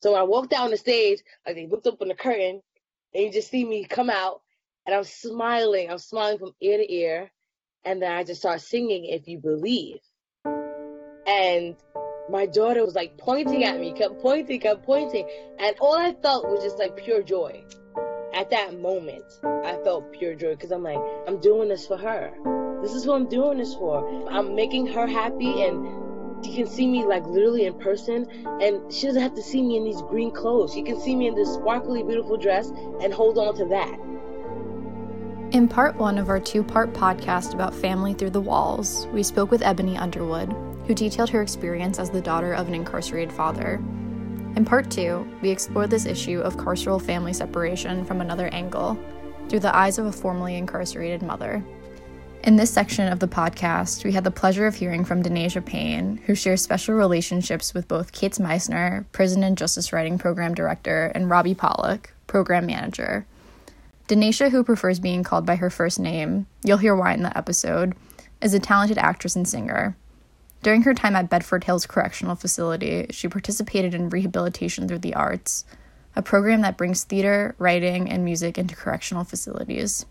So when I walked down the stage, like they looked up on the curtain, and you just see me come out, and I'm smiling. I'm smiling from ear to ear, and then I just start singing "If You Believe," and my daughter was like pointing at me, kept pointing, kept pointing, and all I felt was just like pure joy. At that moment, I felt pure joy because I'm like, I'm doing this for her. This is what I'm doing this for. I'm making her happy and she can see me like literally in person and she doesn't have to see me in these green clothes. She can see me in this sparkly, beautiful dress and hold on to that. In part one of our two part podcast about family through the walls, we spoke with Ebony Underwood, who detailed her experience as the daughter of an incarcerated father. In part two, we explored this issue of carceral family separation from another angle, through the eyes of a formerly incarcerated mother. In this section of the podcast, we had the pleasure of hearing from Dunasha Payne, who shares special relationships with both Caits Meissner, Prison and Justice Writing Program Director, and Robbie Pollock, Program Manager. Dunasha, who prefers being called by her first name, you'll hear why in the episode, is a talented actress and singer. During her time at Bedford Hills Correctional Facility, she participated in rehabilitation through the arts, a program that brings theater, writing, and music into correctional facilities.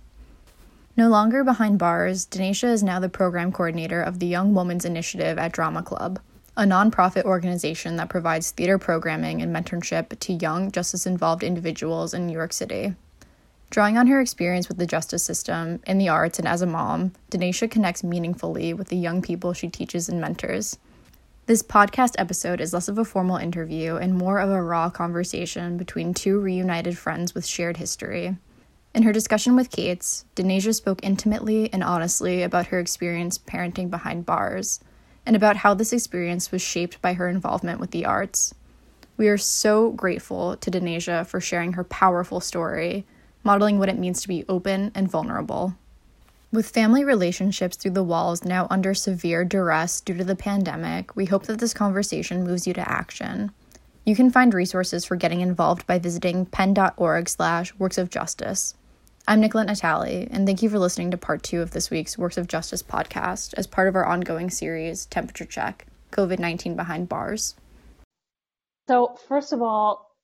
No longer behind bars, Dunasha is now the program coordinator of the Young Women's Initiative at Drama Club, a nonprofit organization that provides theater programming and mentorship to young justice involved individuals in New York City. Drawing on her experience with the justice system, in the arts, and as a mom, Dunasha connects meaningfully with the young people she teaches and mentors. This podcast episode is less of a formal interview and more of a raw conversation between two reunited friends with shared history. In her discussion with Caits, Dunasha spoke intimately and honestly about her experience parenting behind bars, and about how this experience was shaped by her involvement with the arts. We are so grateful to Dunasha for sharing her powerful story, modeling what it means to be open and vulnerable. With family relationships through the walls now under severe duress due to the pandemic, we hope that this conversation moves you to action. You can find resources for getting involved by visiting pen.org slash works of justice. I'm Nicolette Natale, and thank you for listening to part two of this week's Works of Justice podcast as part of our ongoing series, Temperature Check COVID 19 Behind Bars. So, first of all,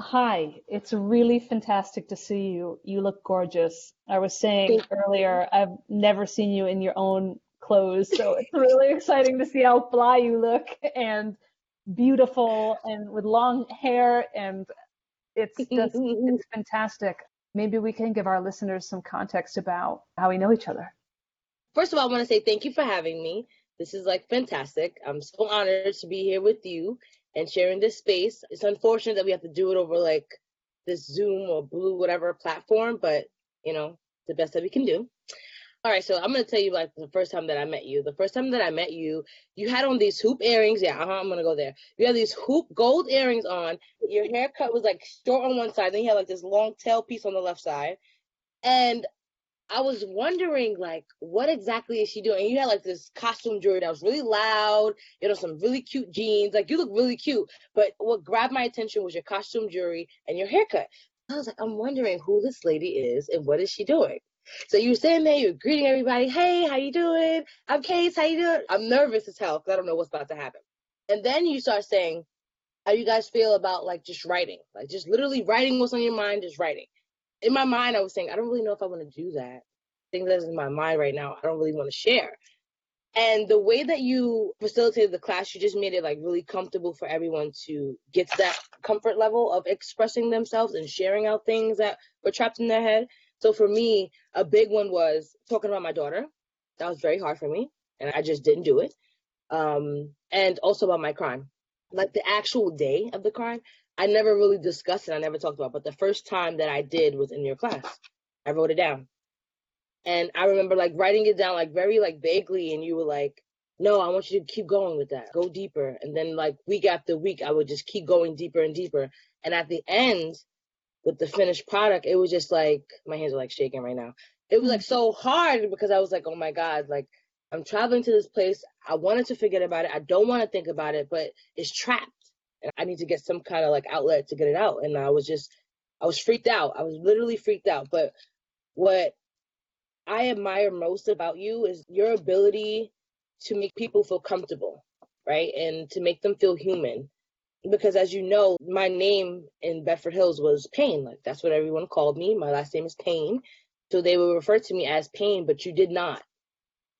hi. It's really fantastic to see you. You look gorgeous. I was saying earlier, I've never seen you in your own clothes, so it's really exciting to see how fly you look and beautiful and with long hair and it's just it's fantastic maybe we can give our listeners some context about how we know each other. First of all, I want to say thank you for having me. This is like fantastic. I'm so honored to be here with you and sharing this space. It's unfortunate that we have to do it over like this Zoom or Blue, whatever platform, but you know, the best that we can do. All right, so I'm gonna tell you like the first time that I met you. The first time that I met you, you had on these hoop earrings. Yeah, uh-huh, I'm gonna go there. You had these hoop gold earrings on. Your haircut was like short on one side, then you had like this long tail piece on the left side. And I was wondering like what exactly is she doing? And you had like this costume jewelry that was really loud, you know, some really cute jeans. Like you look really cute. But what grabbed my attention was your costume jewelry and your haircut. I was like, I'm wondering who this lady is and what is she doing? So you're sitting there, you're greeting everybody. Hey, how you doing? I'm Caits. How you doing? I'm nervous as hell because I don't know what's about to happen. And then you start saying, how you guys feel about like just writing, like just literally writing what's on your mind, just writing. In my mind, I was saying, I don't really know if I want to do that. Things that's in my mind right now, I don't really want to share. And the way that you facilitated the class, you just made it like really comfortable for everyone to get to that comfort level of expressing themselves and sharing out things that were trapped in their head. So for me, a big one was talking about my daughter. That was very hard for me, and I just didn't do it. Um, and also about my crime, like the actual day of the crime. I never really discussed it. I never talked about. It, but the first time that I did was in your class. I wrote it down, and I remember like writing it down like very like vaguely, and you were like, "No, I want you to keep going with that. Go deeper." And then like week after week, I would just keep going deeper and deeper. And at the end, with the finished product, it was just like my hands are like shaking right now. It was like mm-hmm. so hard because I was like, oh my God, like I'm traveling to this place. I wanted to forget about it. I don't want to think about it, but it's trapped. And I need to get some kind of like outlet to get it out. And I was just, I was freaked out. I was literally freaked out. But what I admire most about you is your ability to make people feel comfortable, right? And to make them feel human because as you know, my name in Bedford Hills was Payne. Like that's what everyone called me. My last name is Payne. So they would refer to me as Payne, but you did not.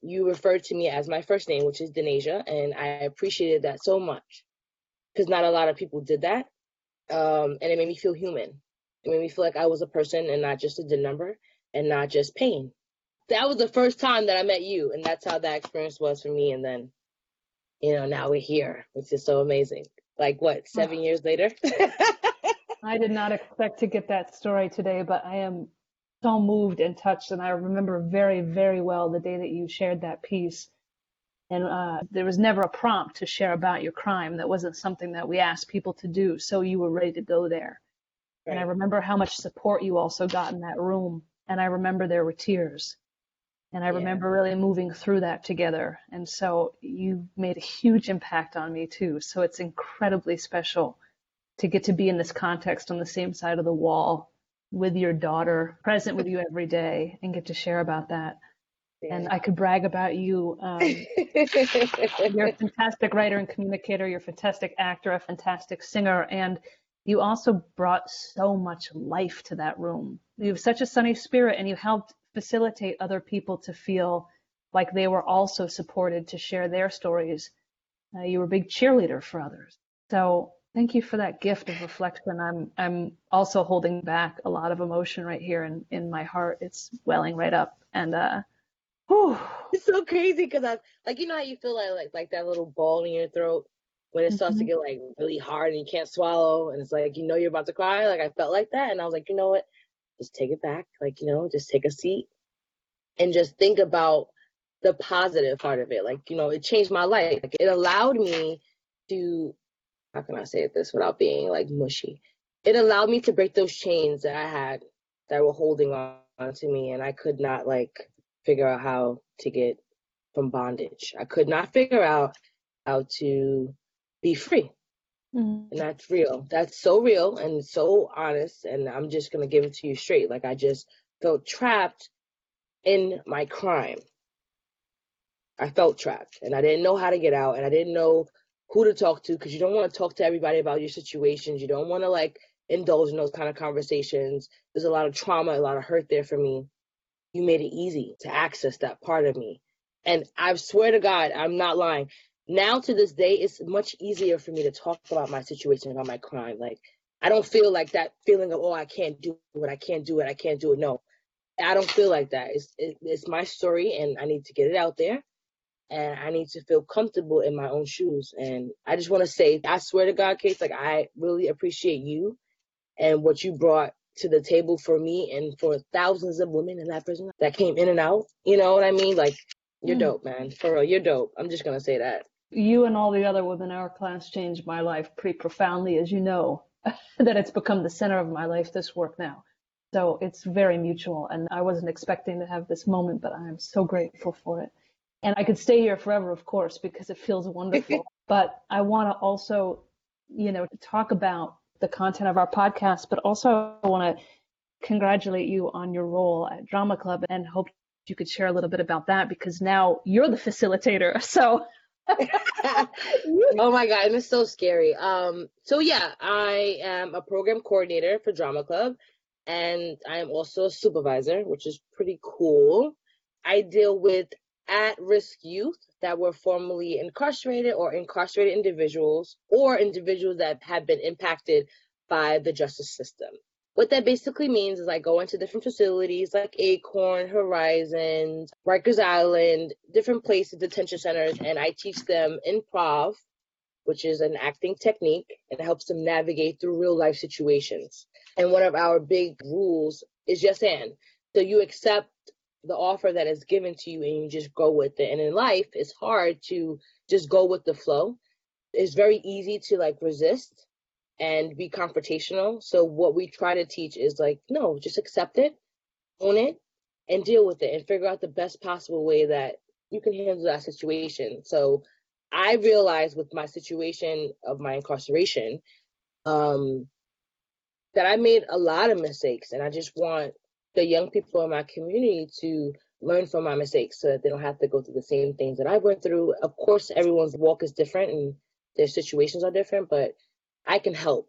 You referred to me as my first name, which is Dunasha, and I appreciated that so much because not a lot of people did that. Um, and it made me feel human. It made me feel like I was a person and not just a number and not just Payne. That was the first time that I met you, and that's how that experience was for me. And then, you know, now we're here, which is so amazing. Like what, seven oh. years later? I did not expect to get that story today, but I am so moved and touched. And I remember very, very well the day that you shared that piece. And uh, there was never a prompt to share about your crime. That wasn't something that we asked people to do. So you were ready to go there. Right. And I remember how much support you also got in that room. And I remember there were tears. And I yeah. remember really moving through that together. And so you made a huge impact on me too. So it's incredibly special to get to be in this context on the same side of the wall with your daughter, present with you every day, and get to share about that. Yeah. And I could brag about you. Um, you're a fantastic writer and communicator. You're a fantastic actor, a fantastic singer, and you also brought so much life to that room. You have such a sunny spirit, and you helped facilitate other people to feel like they were also supported to share their stories. Uh, you were a big cheerleader for others. So Thank you for that gift of reflection. I'm I'm also holding back a lot of emotion right here in in my heart. It's welling right up, and uh, whew. it's so crazy because I like you know how you feel like like like that little ball in your throat when it starts mm-hmm. to get like really hard and you can't swallow, and it's like you know you're about to cry. Like I felt like that, and I was like, you know what, just take it back. Like you know, just take a seat and just think about the positive part of it. Like you know, it changed my life. Like, it allowed me to how can I say this without being like mushy? It allowed me to break those chains that I had that were holding on to me, and I could not like figure out how to get from bondage. I could not figure out how to be free. Mm-hmm. And that's real. That's so real and so honest. And I'm just going to give it to you straight. Like, I just felt trapped in my crime. I felt trapped and I didn't know how to get out and I didn't know who to talk to because you don't want to talk to everybody about your situations. You don't want to like indulge in those kind of conversations. There's a lot of trauma, a lot of hurt there for me. You made it easy to access that part of me. And I swear to God, I'm not lying. Now to this day, it's much easier for me to talk about my situation, about my crime. Like, I don't feel like that feeling of, oh, I can't do it, I can't do it, I can't do it. No, I don't feel like that. It's, it, it's my story and I need to get it out there and I need to feel comfortable in my own shoes. And I just want to say, I swear to God, Caits, like I really appreciate you and what you brought to the table for me and for thousands of women in that prison that came in and out. You know what I mean? Like you're mm. dope, man. For real, you're dope. I'm just gonna say that. You and all the other women in our class changed my life pretty profoundly, as you know. that it's become the center of my life, this work now. So it's very mutual, and I wasn't expecting to have this moment, but I'm so grateful for it. And I could stay here forever, of course, because it feels wonderful. but I want to also, you know, talk about the content of our podcast, but also I want to congratulate you on your role at Drama Club and hope you could share a little bit about that because now you're the facilitator. So oh my god, it's so scary. Um, so yeah, I am a program coordinator for Drama Club, and I am also a supervisor, which is pretty cool. I deal with at risk youth that were formerly incarcerated or incarcerated individuals or individuals that have been impacted by the justice system. What that basically means is I go into different facilities like Acorn, Horizons, Rikers Island, different places, detention centers, and I teach them improv, which is an acting technique, and helps them navigate through real life situations. And one of our big rules is yes and. So you accept the offer that is given to you and you just go with it. And in life, it's hard to just go with the flow. It's very easy to like resist and be confrontational. So what we try to teach is like, no, just accept it, own it, and deal with it and figure out the best possible way that you can handle that situation. So I realized with my situation of my incarceration, um, that I made a lot of mistakes and I just want the young people in my community to learn from my mistakes so that they don't have to go through the same things that I went through. Of course, everyone's walk is different and their situations are different, but I can help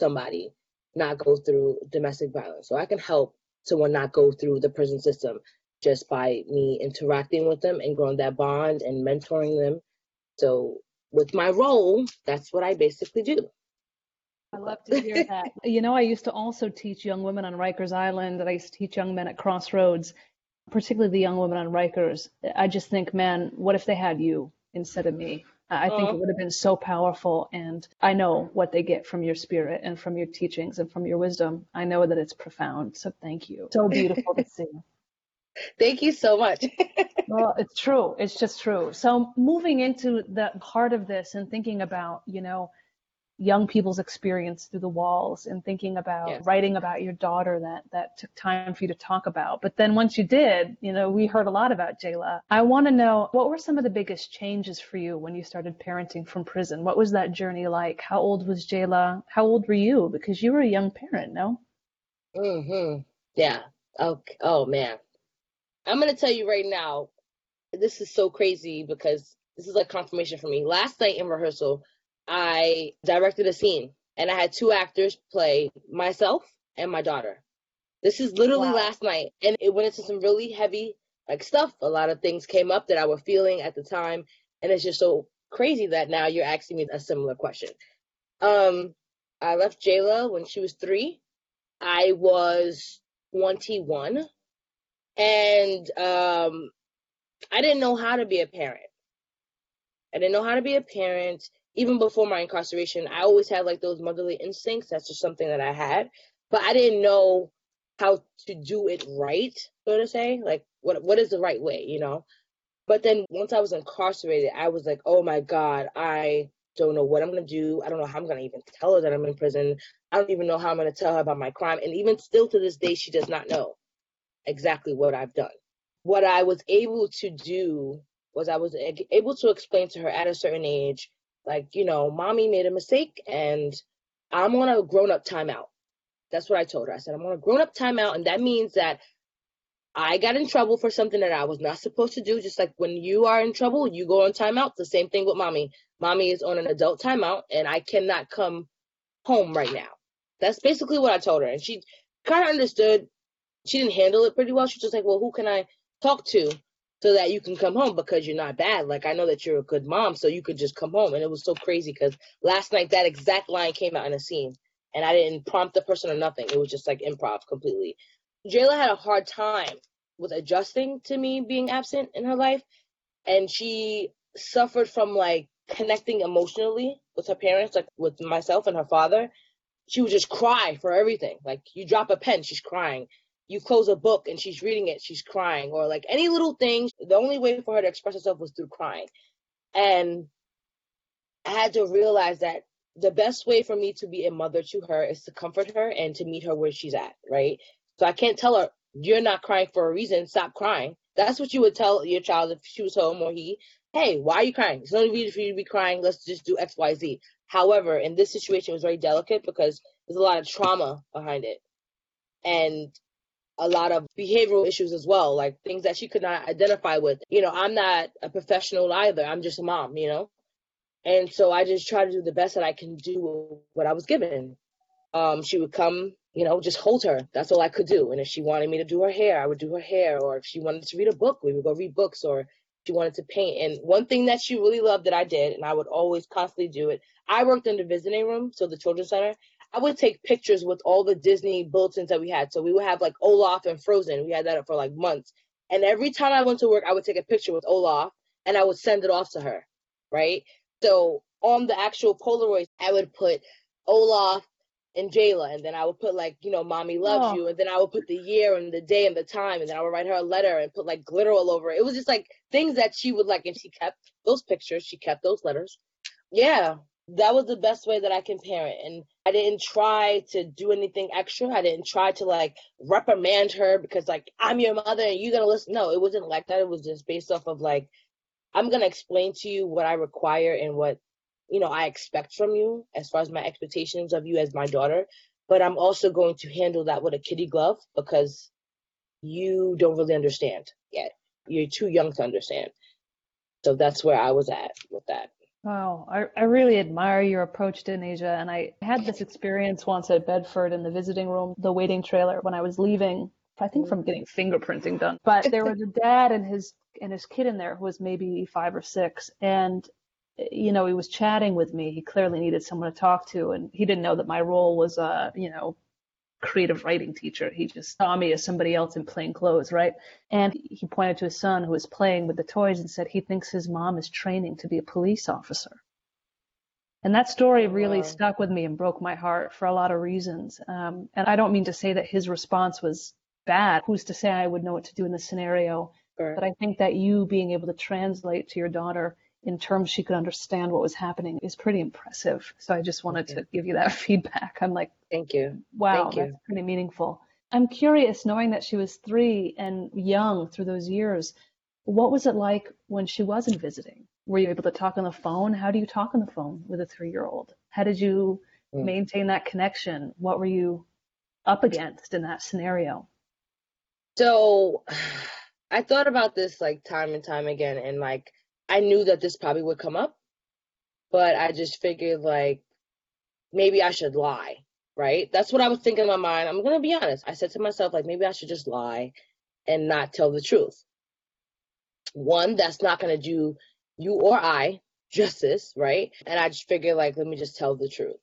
somebody not go through domestic violence. So I can help someone not go through the prison system just by me interacting with them and growing that bond and mentoring them. So with my role, that's what I basically do. I love to hear that. you know, I used to also teach young women on Rikers Island, and I used to teach young men at Crossroads, particularly the young women on Rikers. I just think, man, what if they had you instead of me? I think uh-huh. it would have been so powerful. And I know what they get from your spirit and from your teachings and from your wisdom. I know that it's profound. So thank you. So beautiful to see. Thank you so much. well, it's true. It's just true. So moving into the heart of this and thinking about, you know, young people's experience through the walls and thinking about yes. writing about your daughter that that took time for you to talk about. But then once you did, you know, we heard a lot about Jayla. I want to know what were some of the biggest changes for you when you started parenting from prison? What was that journey like? How old was Jayla? How old were you? Because you were a young parent, no? Mhm. Yeah. Okay. Oh man. I'm gonna tell you right now. This is so crazy because this is like confirmation for me. Last night in rehearsal, I directed a scene and I had two actors play myself and my daughter. This is literally wow. last night and it went into some really heavy like stuff. A lot of things came up that I was feeling at the time and it's just so crazy that now you're asking me a similar question. Um I left Jayla when she was 3. I was 21 and um I didn't know how to be a parent. I didn't know how to be a parent even before my incarceration, I always had like those motherly instincts. That's just something that I had, but I didn't know how to do it right, so to say. Like, what what is the right way, you know? But then once I was incarcerated, I was like, oh my god, I don't know what I'm gonna do. I don't know how I'm gonna even tell her that I'm in prison. I don't even know how I'm gonna tell her about my crime. And even still to this day, she does not know exactly what I've done. What I was able to do was I was able to explain to her at a certain age like, you know, mommy made a mistake and I'm on a grown up timeout. That's what I told her. I said, I'm on a grown up timeout. And that means that I got in trouble for something that I was not supposed to do. Just like when you are in trouble, you go on timeout. The same thing with mommy. Mommy is on an adult timeout and I cannot come home right now. That's basically what I told her. And she kind of understood. She didn't handle it pretty well. She was just like, well, who can I talk to so that you can come home because you're not bad. Like I know that you're a good mom, so you could just come home. And it was so crazy because last night that exact line came out in a scene, and I didn't prompt the person or nothing. It was just like improv completely. Jayla had a hard time with adjusting to me being absent in her life, and she suffered from like connecting emotionally with her parents, like with myself and her father. She would just cry for everything. Like you drop a pen, she's crying you close a book and she's reading it, she's crying, or like any little thing. The only way for her to express herself was through crying. And I had to realize that the best way for me to be a mother to her is to comfort her and to meet her where she's at, right? So I can't tell her, you're not crying for a reason, stop crying. That's what you would tell your child if she was home or he, hey, why are you crying? There's no reason for you to be crying, let's just do X, Y, Z. However, in this situation, it was very delicate because there's a lot of trauma behind it. And a lot of behavioral issues as well, like things that she could not identify with. You know, I'm not a professional either. I'm just a mom, you know? And so I just try to do the best that I can do what I was given. Um, she would come, you know, just hold her. That's all I could do. And if she wanted me to do her hair, I would do her hair. Or if she wanted to read a book, we would go read books. Or she wanted to paint. And one thing that she really loved that I did, and I would always constantly do it, I worked in the visiting room, so the children's center, I would take pictures with all the Disney bulletins that we had. So we would have like Olaf and Frozen. We had that for like months. And every time I went to work, I would take a picture with Olaf and I would send it off to her. Right. So on the actual Polaroids, I would put Olaf and Jayla, and then I would put like, you know, mommy loves oh. you, and then I would put the year and the day and the time, and then I would write her a letter and put like glitter all over it. It was just like things that she would like, and she kept those pictures, she kept those letters. Yeah, that was the best way that I can parent. And I didn't try to do anything extra. I didn't try to like reprimand her because like I'm your mother and you're gonna listen. No, it wasn't like that. It was just based off of like I'm gonna explain to you what I require and what you know I expect from you as far as my expectations of you as my daughter. But I'm also going to handle that with a kitty glove because you don't really understand yet. You're too young to understand. So that's where I was at with that. Wow, I, I really admire your approach to Asia. And I had this experience once at Bedford in the visiting room, the waiting trailer, when I was leaving, I think from getting fingerprinting done. But there was a dad and his and his kid in there who was maybe five or six. And you know, he was chatting with me. He clearly needed someone to talk to, and he didn't know that my role was, uh, you know, creative writing teacher. He just saw me as somebody else in plain clothes, right? And he pointed to his son who was playing with the toys and said he thinks his mom is training to be a police officer. And that story really wow. stuck with me and broke my heart for a lot of reasons. Um, and I don't mean to say that his response was bad. Who's to say I would know what to do in this scenario? Sure. But I think that you being able to translate to your daughter in terms she could understand what was happening is pretty impressive. So I just wanted to give you that feedback. I'm like, thank you. Wow, thank you. that's pretty meaningful. I'm curious, knowing that she was three and young through those years, what was it like when she wasn't visiting? Were you able to talk on the phone? How do you talk on the phone with a three year old? How did you mm. maintain that connection? What were you up against in that scenario? So I thought about this like time and time again, and like I knew that this probably would come up, but I just figured like maybe I should lie, right? That's what I was thinking in my mind. I'm gonna be honest. I said to myself like maybe I should just lie and not tell the truth. One, that's not gonna do you or I justice, right? And I just figured like let me just tell the truth.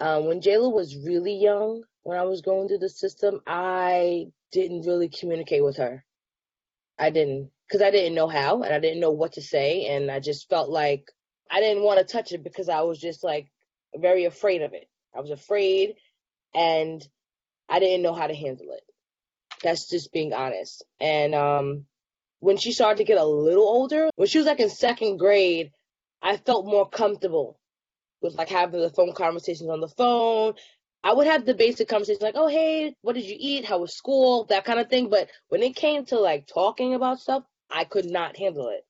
Um, when Jayla was really young, when I was going through the system, I didn't really communicate with her. I didn't because I didn't know how and I didn't know what to say. And I just felt like I didn't want to touch it because I was just like very afraid of it. I was afraid and I didn't know how to handle it. That's just being honest. And um, when she started to get a little older, when she was like in second grade, I felt more comfortable with like having the phone conversations on the phone. I would have the basic conversations like, oh, hey, what did you eat? How was school? That kind of thing. But when it came to like talking about stuff, I could not handle it.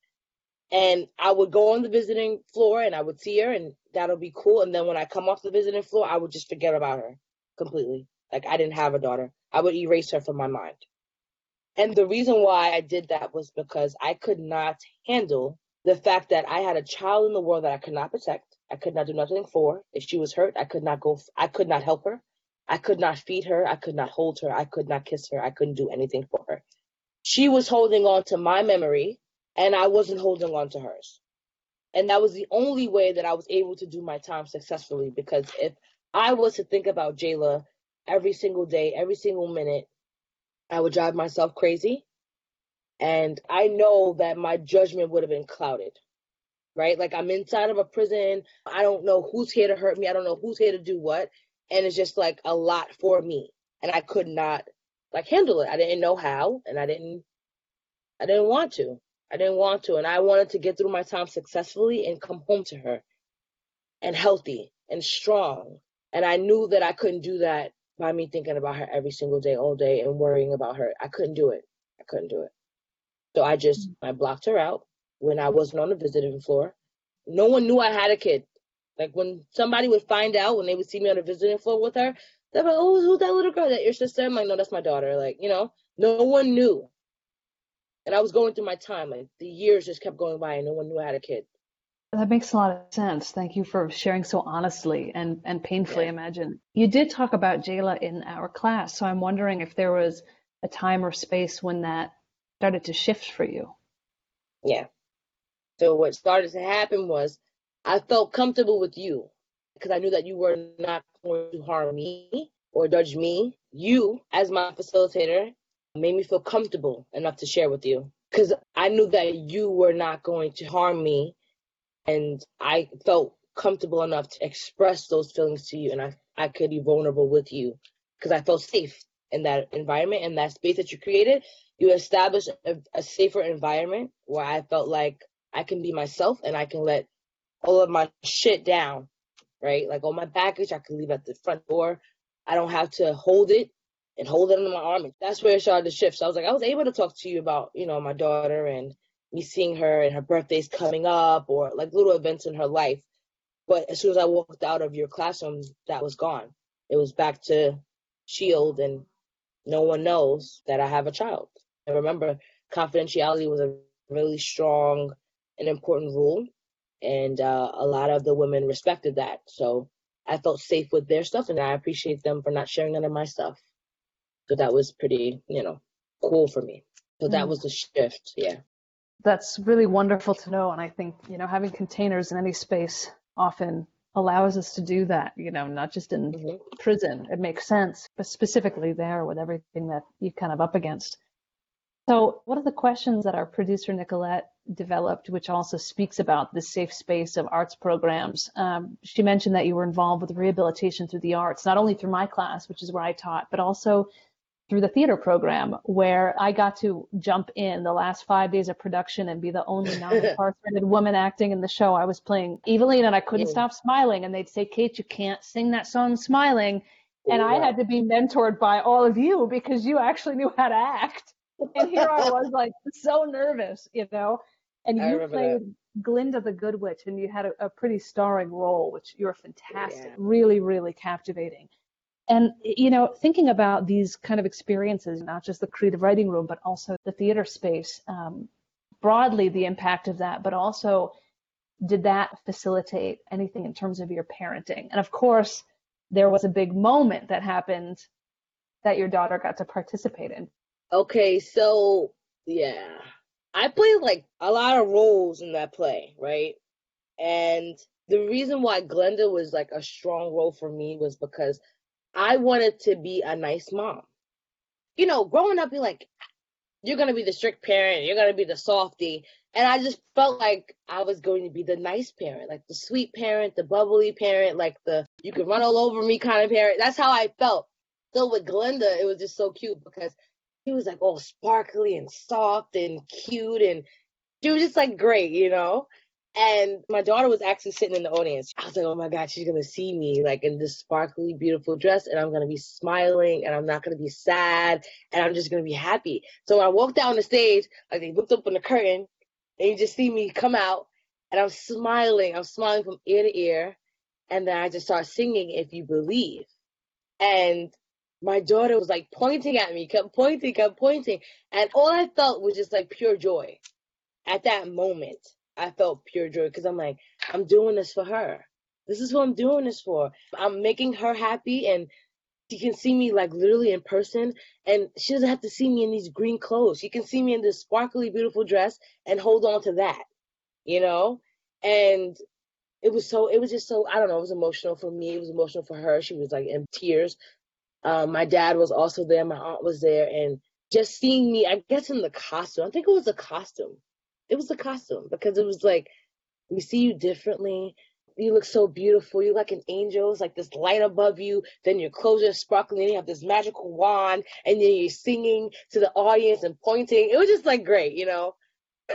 And I would go on the visiting floor and I would see her and that'll be cool. And then when I come off the visiting floor, I would just forget about her completely. Like I didn't have a daughter. I would erase her from my mind. And the reason why I did that was because I could not handle the fact that I had a child in the world that I could not protect. I could not do nothing for. If she was hurt, I could not go, I could not help her. I could not feed her. I could not hold her. I could not kiss her. I couldn't do anything for her she was holding on to my memory and I wasn't holding on to hers. And that was the only way that I was able to do my time successfully because if I was to think about Jayla every single day, every single minute, I would drive myself crazy. And I know that my judgment would have been clouded, right? Like I'm inside of a prison. I don't know who's here to hurt me. I don't know who's here to do what. And it's just like a lot for me. And I could not like handle it. I didn't know how and I didn't I didn't want to. I didn't want to and I wanted to get through my time successfully and come home to her and healthy and strong. And I knew that I couldn't do that by me thinking about her every single day all day and worrying about her. I couldn't do it. I couldn't do it. So I just mm-hmm. I blocked her out when I wasn't on the visiting floor. No one knew I had a kid. Like when somebody would find out when they would see me on the visiting floor with her, they're like, oh, who's that little girl? That your sister? I'm like, no, that's my daughter. Like, you know, no one knew. And I was going through my time. Like the years just kept going by and no one knew I had a kid. That makes a lot of sense. Thank you for sharing so honestly and, and painfully, yeah. imagine. You did talk about Jayla in our class, so I'm wondering if there was a time or space when that started to shift for you. Yeah. So what started to happen was I felt comfortable with you because I knew that you were not going to harm me or judge me. You, as my facilitator, made me feel comfortable enough to share with you because I knew that you were not going to harm me. And I felt comfortable enough to express those feelings to you and I, I could be vulnerable with you because I felt safe in that environment and that space that you created. You established a, a safer environment where I felt like I can be myself and I can let all of my shit down right? Like all my baggage, I can leave at the front door. I don't have to hold it and hold it under my arm. That's where it started to shift. So I was like, I was able to talk to you about, you know, my daughter and me seeing her and her birthday's coming up or like little events in her life. But as soon as I walked out of your classroom, that was gone. It was back to shield and no one knows that I have a child. And remember, confidentiality was a really strong and important rule and uh, a lot of the women respected that. So I felt safe with their stuff, and I appreciate them for not sharing none of my stuff. So that was pretty, you know, cool for me. So that mm. was the shift. Yeah. That's really wonderful to know. And I think, you know, having containers in any space often allows us to do that, you know, not just in mm-hmm. prison. It makes sense, but specifically there with everything that you're kind of up against. So, one of the questions that our producer Nicolette developed, which also speaks about the safe space of arts programs, um, she mentioned that you were involved with rehabilitation through the arts, not only through my class, which is where I taught, but also through the theater program where I got to jump in the last five days of production and be the only non-incarcerated woman acting in the show. I was playing Evillene, and I couldn't yeah. stop smiling. And they'd say, Caits, you can't sing that song smiling. And yeah. I had to be mentored by all of you because you actually knew how to act. And here I was like so nervous, you know. And you played that. Glinda the Good Witch and you had a, a pretty starring role, which you're fantastic, yeah. really, really captivating. And, you know, thinking about these kind of experiences, not just the creative writing room, but also the theater space, um, broadly the impact of that, but also did that facilitate anything in terms of your parenting? And of course, there was a big moment that happened that your daughter got to participate in. Okay, so yeah, I played like a lot of roles in that play, right? And the reason why Glinda was like a strong role for me was because I wanted to be a nice mom. You know, growing up, you're like, you're to be the strict parent, you're to be the softy. And I just felt like I was going to be the nice parent, like the sweet parent, the bubbly parent, like the you can run all over me kind of parent. That's how I felt. So with Glinda, it was just so cute because he was like all sparkly and soft and cute and she was just like great, you know? And my daughter was actually sitting in the audience. I was like, oh my God, she's to see me like in this sparkly, beautiful dress, and I'm to be smiling, and I'm not to be sad, and I'm just to be happy. So when I walked down the stage, like they looked up on the curtain, and you just see me come out, and I'm smiling. I'm smiling from ear to ear. And then I just start singing, If You Believe. And my daughter was like pointing at me, kept pointing, kept pointing. And all I felt was just like pure joy at that moment. I felt pure joy because I'm like, I'm doing this for her. This is what I'm doing this for. I'm making her happy and she can see me like literally in person and she doesn't have to see me in these green clothes. She can see me in this sparkly, beautiful dress and hold on to that, you know? And it was so, it was just so, I don't know, it was emotional for me. It was emotional for her. She was like in tears. Um, my dad was also there. My aunt was there. And just seeing me, I guess in the costume, I think it was a costume it was the costume because it was like we see you differently. You look so beautiful. You like an angel. It's like this light above you. Then your clothes are sparkling. And you have this magical wand, and then you're singing to the audience and pointing. It was just like great, you know.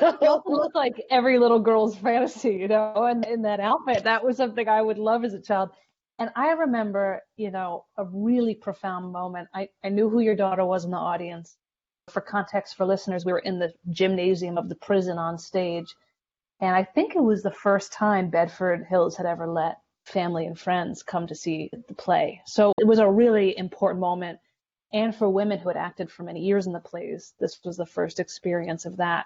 you also look like every little girl's fantasy, you know. And in that outfit, that was something I would love as a child. And I remember, you know, a really profound moment. I, I knew who your daughter was in the audience. For context for listeners, we were in the gymnasium of the prison on stage. And I think it was the first time Bedford Hills had ever let family and friends come to see the play. So it was a really important moment. And for women who had acted for many years in the plays, this was the first experience of that.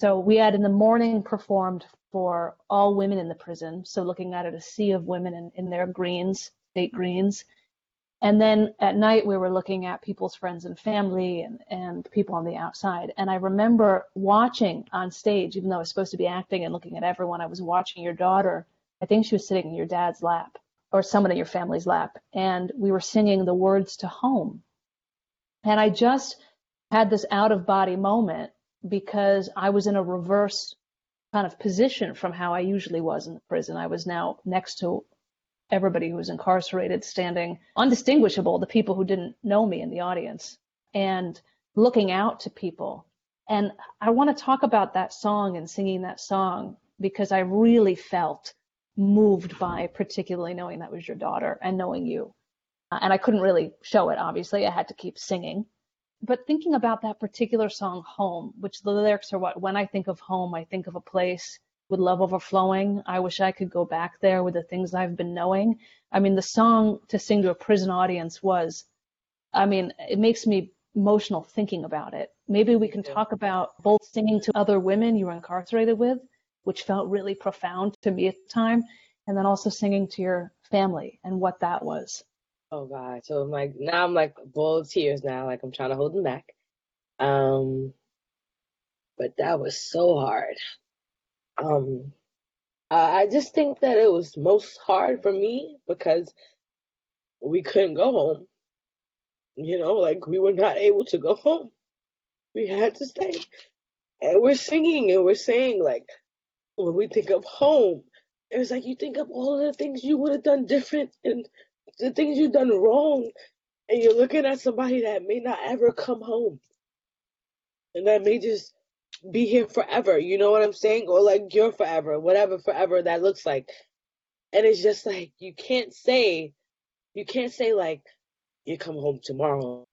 So we had in the morning performed for all women in the prison. So looking at it, a sea of women in, in their greens, state greens. And then at night, we were looking at people's friends and family and, and people on the outside. And I remember watching on stage, even though I was supposed to be acting and looking at everyone, I was watching your daughter. I think she was sitting in your dad's lap or someone in your family's lap. And we were singing the words to home. And I just had this out of body moment because I was in a reverse kind of position from how I usually was in the prison. I was now next to everybody who was incarcerated standing undistinguishable, the people who didn't know me in the audience, and looking out to people. And I want to talk about that song and singing that song because I really felt moved by particularly knowing that was your daughter and knowing you. Uh, and I couldn't really show it, obviously. I had to keep singing. But thinking about that particular song, Home, which the lyrics are what, when I think of home, I think of a place with love overflowing. I wish I could go back there with the things I've been knowing. I mean, the song to sing to a prison audience was, I mean, it makes me emotional thinking about it. Maybe we can talk about both singing to other women you were incarcerated with which felt really profound to me at the time. And then also singing to your family and what that was. Oh God. So I'm like now I'm like full of tears now, like I'm trying to hold them back. Um but that was so hard. Um I just think that it was most hard for me because we couldn't go home. You know, like we were not able to go home. We had to stay. And we're singing and we're saying like when we think of home, it's like you think of all the things you would have done different and the things you've done wrong. And you're looking at somebody that may not ever come home. And that may just be here forever. You know what I'm saying? Or like you're forever, whatever forever that looks like. And it's just like you can't say you can't say like you come home tomorrow.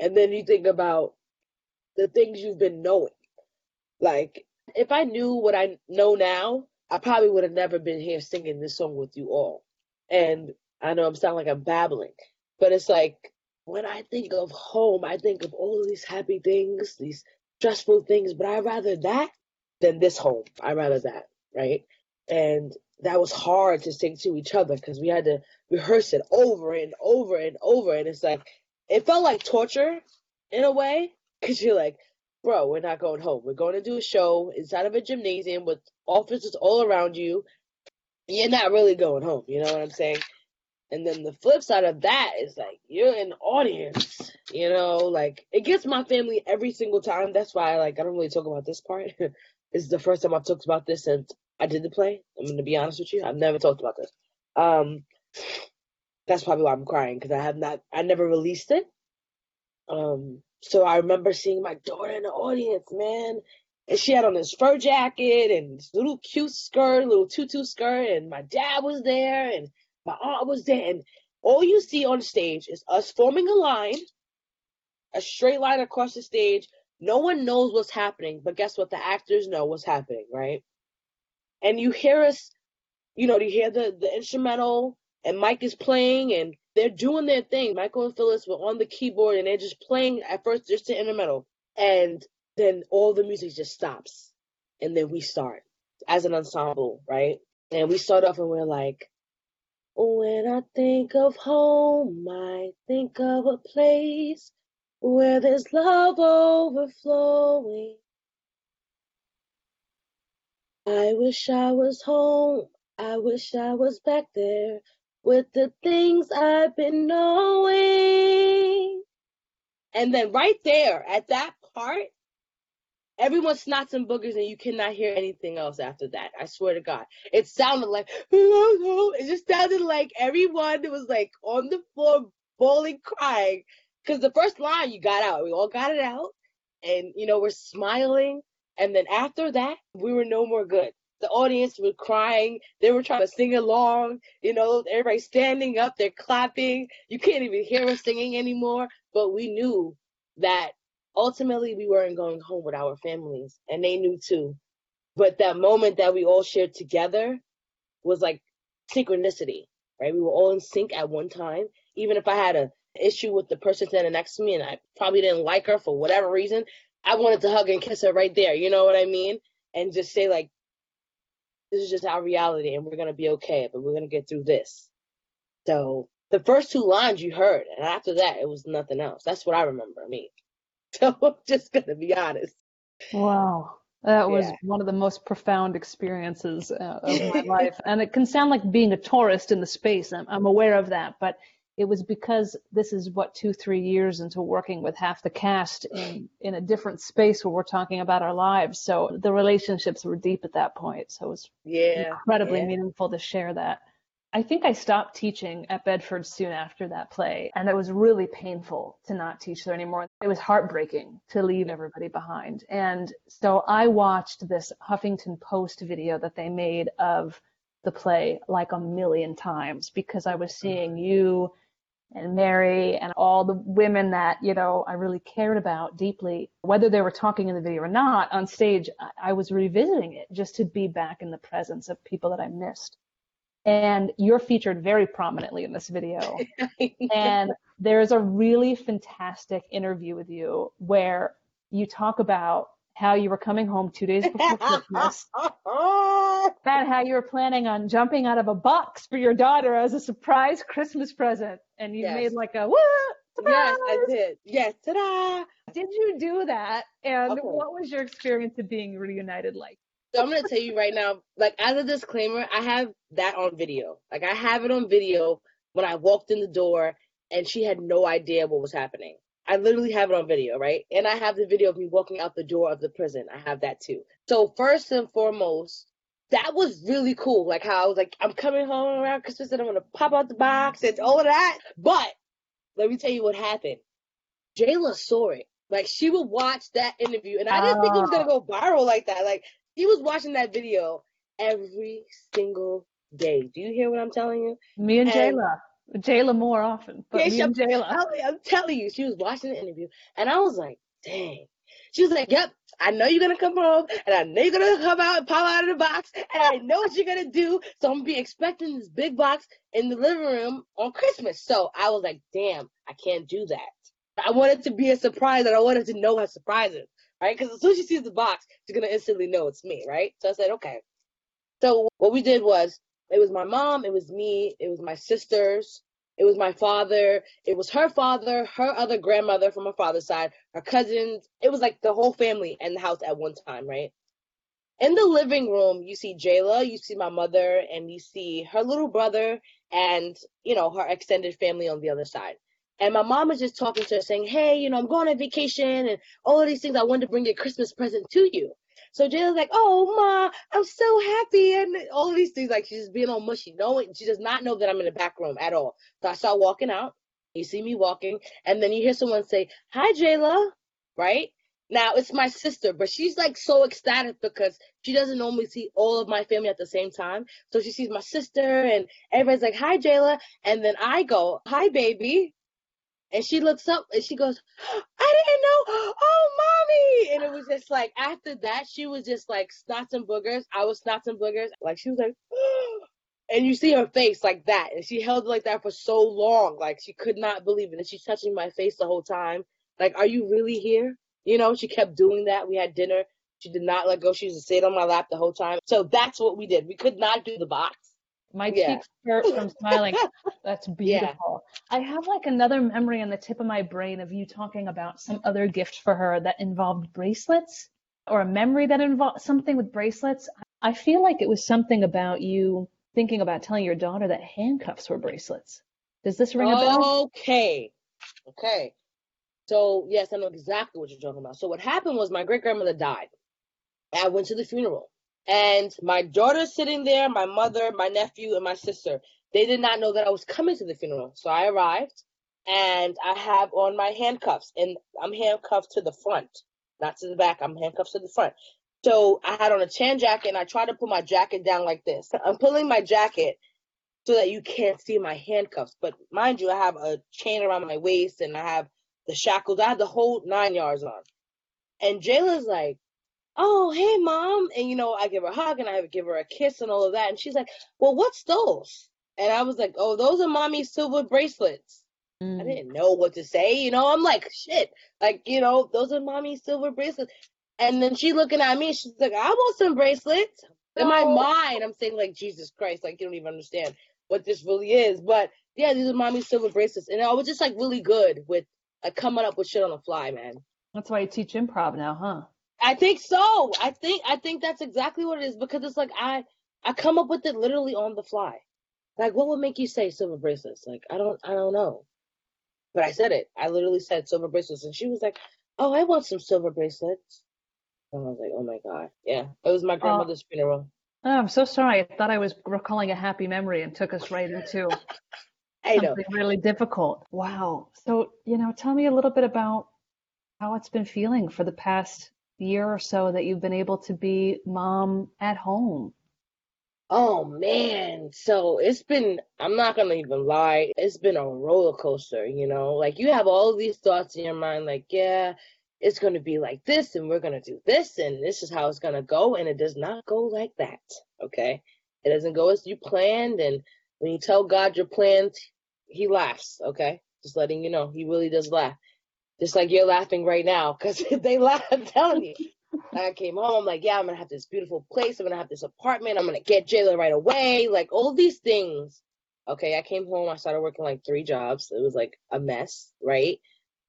And then you think about the things you've been knowing. Like if I knew what I know now, I probably would have never been here singing this song with you all. And I know I'm sounding like I'm babbling, but it's like when I think of home, I think of all of these happy things, these stressful things, but I'd rather that than this home. I'd rather that, right? And that was hard to sing to each other because we had to rehearse it over and over and over. And it's like, it felt like torture in a way because you're like, bro, we're not going home. We're going to do a show inside of a gymnasium with officers all around you. You're not really going home. You know what I'm saying? And then the flip side of that is like you're the audience, you know, like it gets my family every single time. That's why like I don't really talk about this part. this is the first time I've talked about this since I did the play. I'm gonna be honest with you. I've never talked about this. Um that's probably why I'm crying, because I have not I never released it. Um so I remember seeing my daughter in the audience, man. And she had on this fur jacket and this little cute skirt, little tutu skirt, and my dad was there and my aunt was there, and all you see on stage is us forming a line, a straight line across the stage. No one knows what's happening, but guess what? The actors know what's happening, right? And you hear us, you know, you hear the, the instrumental, and Mike is playing, and they're doing their thing. Michael and Phyllis were on the keyboard, and they're just playing at first, just the instrumental, and then all the music just stops, and then we start as an ensemble, right? And we start off, and we're like, when I think of home, I think of a place where there's love overflowing. I wish I was home. I wish I was back there with the things I've been knowing. And then right there at that part, Everyone snots and boogers, and you cannot hear anything else after that. I swear to God, it sounded like it just sounded like everyone was like on the floor, bawling, crying, because the first line you got out, we all got it out, and you know we're smiling, and then after that, we were no more good. The audience was crying. They were trying to sing along. You know, everybody standing up, they're clapping. You can't even hear us singing anymore. But we knew that ultimately we weren't going home with our families and they knew too. But that moment that we all shared together was like synchronicity right? We were all in sync at one time. Even if i had a issue with the person standing next to me and i probably didn't like her for whatever reason i wanted to hug and kiss her right there you know what i mean? And just say like this is just our reality and we're going to be okay but we're going to get through this. So the first two lines you heard and after that it was nothing else. That's what i remember me So I'm just going to be honest. Wow. That was yeah. one of the most profound experiences uh, of my life. And it can sound like being a tourist in the space. I'm, I'm aware of that. But it was because this is what two, three years into working with half the cast in, in a different space where we're talking about our lives. So the relationships were deep at that point. So it was yeah, incredibly yeah. meaningful to share that. I think I stopped teaching at Bedford soon after that play, and it was really painful to not teach there anymore. It was heartbreaking to leave everybody behind. And so I watched this Huffington Post video that they made of the play like a million times because I was mm-hmm. seeing you and Mary and all the women that, you know, I really cared about deeply, whether they were talking in the video or not on stage, I was revisiting it just to be back in the presence of people that I missed and you're featured very prominently in this video. and there's a really fantastic interview with you where you talk about how you were coming home two days before Christmas, about how you were planning on jumping out of a box for your daughter as a surprise Christmas present, and you Yes. made like a what? yes, I did. Yes, ta-da! Did you do that? And Okay. what was your experience of being reunited like? So I'm gonna tell you right now, like as a disclaimer, I have that on video. Like I have it on video when I walked in the door and she had no idea what was happening. I literally have it on video, right? And I have the video of me walking out the door of the prison. I have that too. So first and foremost, that was really cool. Like how I was like, I'm coming home around Christmas and I'm gonna pop out the box and all of that. But let me tell you what happened. Jayla saw it. Like she would watch that interview, and I didn't think it was gonna go viral like that. Like she was watching that video every single day. Do you hear what I'm telling you? Me and And- Jayla. Jayla more often, but Yeah, me she- and Jayla. I'm, I'm telling you, she was watching the interview, and I was like, dang. She was like, yep, I know you're gonna come home, and I know you're gonna come out and pop out of the box, and I know what you're gonna do. So I'm gonna be expecting this big box in the living room on Christmas. So I was like, damn, I can't do that. I wanted to be a surprise, and I wanted to know her surprises, right? Because as soon as she sees the box, she's gonna instantly know it's me, right? So I said, okay. So what we did was, it was my mom, it was me, it was my sisters, it was my father, it was her father, her other grandmother from her father's side, her cousins. It was like the whole family in the house at one time, right? In the living room, you see Jayla, you see my mother, and you see her little brother and, you know, her extended family on the other side. And my mom is just talking to her saying, Hey, you know, I'm going on vacation and all of these things. I wanted to bring a Christmas present to you. So Jayla's like, Oh, Ma, I'm so happy. And all of these things, like she's just being all mushy. No, she does not know that I'm in the back room at all. So I start walking out. You see me walking, and then you hear someone say, Hi, Jayla, right? Now it's my sister, but she's like so ecstatic because she doesn't normally see all of my family at the same time. So she sees my sister, and everybody's like, Hi, Jayla. And then I go, Hi, baby. And she looks up and she goes, I didn't know. Oh, mommy. And it was just like, after that, she was just like snots and boogers. I was snots and boogers. Like, she was like, and you see her face like that. And she held it like that for so long. Like, she could not believe it. And she's touching my face the whole time. Like, are you really here? You know, she kept doing that. We had dinner. She did not let go. She used to sit on my lap the whole time. So that's what we did. We could not do the box. My Yeah. cheeks hurt from smiling. That's beautiful. I have like another memory on the tip of my brain of you talking about some other gift for her that involved bracelets or a memory that involved something with bracelets. I feel like it was something about you thinking about telling your daughter that handcuffs were bracelets. Does this ring a bell? Okay. Okay. So yes, I know exactly what you're talking about. So what happened was my great grandmother died. I went to the funeral. And my daughter's sitting there, my mother, my nephew, and my sister. They did not know that I was coming to the funeral. So I arrived and I have on my handcuffs and I'm handcuffed to the front, not to the back. I'm handcuffed to the front. So I had on a tan jacket and I tried to put my jacket down like this. I'm pulling my jacket so that you can't see my handcuffs. But mind you, I have a chain around my waist and I have the shackles. I have the whole nine yards on. And Jayla's like, oh, hey, mom. And, you know, I give her a hug and I give her a kiss and all of that. And she's like, well, what's those? And I was like, oh, those are mommy's silver bracelets. I Mm. didn't know what to say. You know, I'm like, shit. Like, you know, those are mommy's silver bracelets. And then she looking at me, she's like, I want some bracelets. In my mind, I'm saying, like, Jesus Christ, like, you don't even understand what this really is. But yeah, these are mommy's silver bracelets. And I was just like really good with like coming up with shit on the fly, man. That's why you teach improv now, huh? I think so. I think I think that's exactly what it is because it's like I I come up with it literally on the fly. Like what would make you say silver bracelets? Like I don't I don't know. But I said it. I literally said silver bracelets and she was like, "Oh, I want some silver bracelets." And I was like, "Oh my god." Yeah. It was my oh. grandmother's funeral. Oh, I'm so sorry. I thought I was recalling a happy memory and took us right into something really difficult. Wow. So, you know, tell me a little bit about how it's been feeling for the past year or so that you've been able to be mom at home. Oh man, so it's been, I'm not gonna even lie, it's been a roller coaster, you know? Like you have all these thoughts in your mind, like, yeah, it's gonna be like this, and we're gonna do this, and this is how it's gonna go, and it does not go like that, okay? It doesn't go as you planned, and when you tell God your plans, He laughs, okay? Just letting you know, He really does laugh. Just like you're laughing right now, because they laugh, I'm telling you. I came home, I'm like, yeah, I'm gonna have this beautiful place. I'm gonna have this apartment. I'm gonna get Jayla right away. Like all these things. Okay, I came home. I started working like three jobs. It was like a mess, right?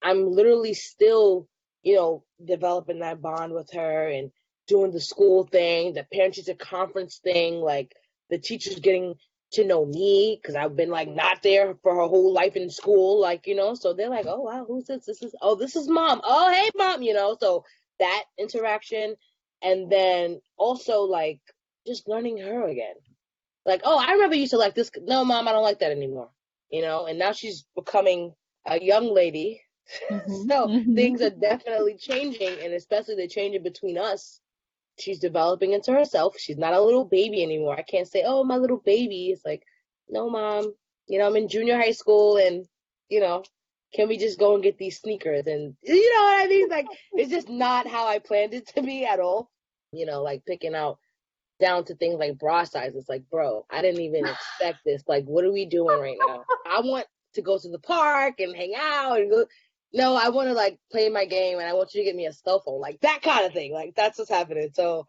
I'm literally still, you know, developing that bond with her and doing the school thing, the parent teacher conference thing, like the teachers getting to know me because I've been like not there for her whole life in school, like, you know, so they're like, oh, wow, who's this? This is, oh, this is mom. Oh, hey, mom, you know, so that interaction. And then also like just learning her again. Like, oh, I remember you used to like this. No, mom, I don't like that anymore, you know, and now she's becoming a young lady. Mm-hmm. so mm-hmm. things are definitely changing, and especially the changing between us she's developing into herself. She's not a little baby anymore. I can't say, "Oh, my little baby." It's like, "No, mom. You know, I'm in junior high school and, you know, can we just go and get these sneakers?" And you know what I mean? Like it's just not how I planned it to be at all. You know, like picking out down to things like bra sizes. Like, bro, I didn't even expect this. Like, what are we doing right now? I want to go to the park and hang out and go no, I want to like play my game and I want you to get me a cell phone, like that kind of thing. Like that's what's happening. So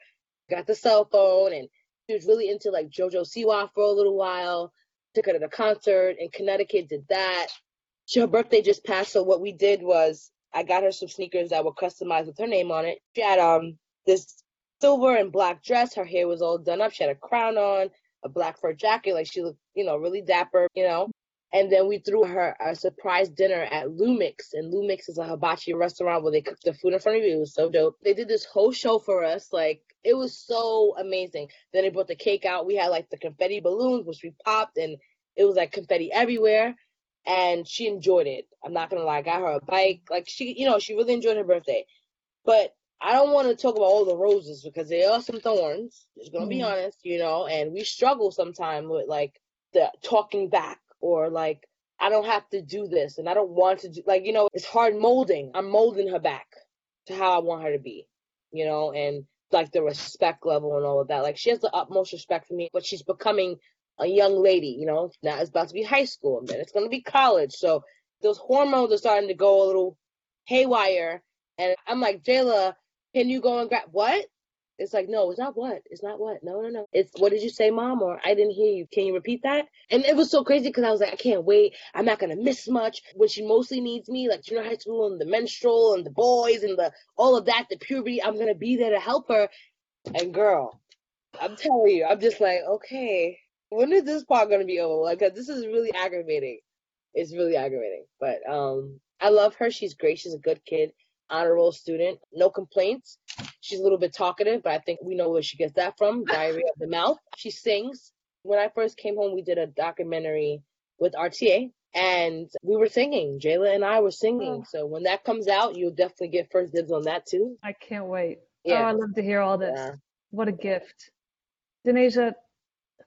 got the cell phone and she was really into like JoJo Siwa for a little while. Took her to the concert in Connecticut, did that. Her birthday just passed, so what we did was I got her some sneakers that were customized with her name on it. She had um this silver and black dress. Her hair was all done up. She had a crown on, a black fur jacket. Like she looked, you know, really dapper, you know. And then we threw her a surprise dinner at Lumix. And Lumix is a hibachi restaurant where they cook the food in front of you. It was so dope. They did this whole show for us. Like, it was so amazing. Then they brought the cake out. We had like the confetti balloons, which we popped, and it was like confetti everywhere. And she enjoyed it. I'm not gonna lie. I got her a bike. Like, she, you know, she really enjoyed her birthday. But I don't want to talk about all the roses because there are some thorns. Just gonna mm-hmm. be honest, you know, and we struggle sometimes with like the talking back or like I don't have to do this and I don't want to do like you know it's hard molding. I'm molding her back to how I want her to be, you know, and like the respect level and all of that. Like she has the utmost respect for me, but she's becoming a young lady, you know. Now it's about to be high school and then it's gonna be college. So those hormones are starting to go a little haywire and I'm like, Jayla, can you go and grab what? It's like, no, it's not what. It's not what. No, no, no. It's what did you say, mom? Or I didn't hear you. Can you repeat that? And it was so crazy because I was like, I can't wait. I'm not gonna miss much when she mostly needs me, like junior high school and the menstrual and the boys and the all of that, the puberty. I'm gonna be there to help her. And girl, I'm telling you, I'm just like, okay, when is this part gonna be over? Like, this is really aggravating. It's really aggravating. But um, I love her. She's great. She's a good kid honor roll student. No complaints. She's a little bit talkative, but I think we know where she gets that from. Diary of the mouth. She sings. When I first came home, we did a documentary with RTA and we were singing. Jayla and I were singing. Oh. So when that comes out, you'll definitely get first dibs on that too. I can't wait. Oh, yeah. Oh, I love to hear all this. Yeah. What a gift. Dunasha,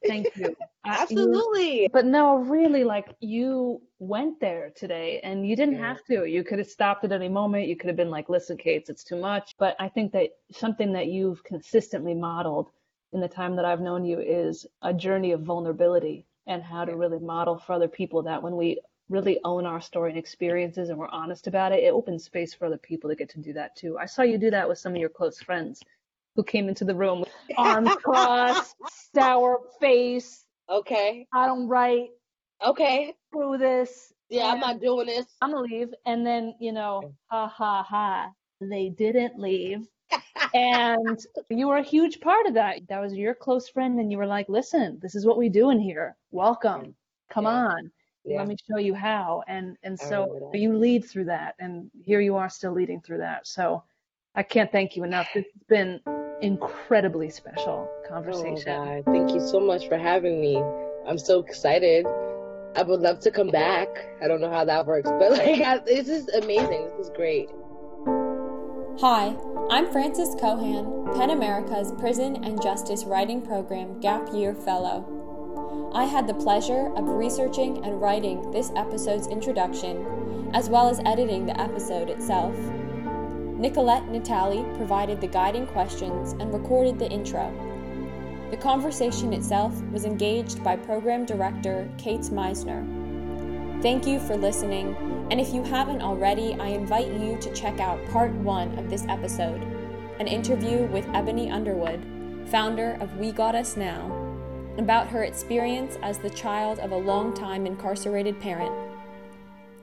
thank you. Uh, Absolutely. You, but no, really, like you went there today and you didn't yeah. have to. You could have stopped at any moment. You could have been like, listen, Caits, it's too much. But I think that something that you've consistently modeled in the time that I've known you is a journey of vulnerability and how to really model for other people that when we really own our story and experiences and we're honest about it, it opens space for other people to get to do that too. I saw you do that with some of your close friends who came into the room with arms crossed, sour face. Okay. I don't write. Okay. Through this. Yeah, I'm not doing this. I'm gonna leave. And then, you know, ha ha ha. They didn't leave. and you were a huge part of that. That was your close friend, and you were like, listen, this is what we do in here. Welcome. Come yeah. on. Yeah. Let me show you how. And and so you lead through that. And here you are still leading through that. So I can't thank you enough. It's been incredibly special conversation. Oh, God. Thank you so much for having me. I'm so excited. I would love to come back. I don't know how that works, but like, I, this is amazing. This is great. Hi, I'm Frances Keohane, PEN America's Prison and Justice Writing Program Gap Year Fellow. I had the pleasure of researching and writing this episode's introduction, as well as editing the episode itself. Nicolette Natale provided the guiding questions and recorded the intro. The conversation itself was engaged by Program Director Caits Meissner. Thank you for listening, and if you haven't already, I invite you to check out part one of this episode. an interview with Ebony Underwood, founder of We Got Us Now, about her experience as the child of a long-time incarcerated parent.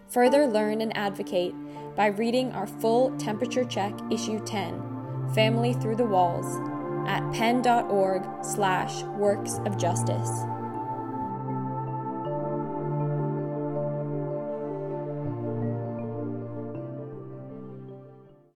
Further learn and advocate by reading our full temperature check issue 10, Family Through the Walls, at pen.org slash works of justice.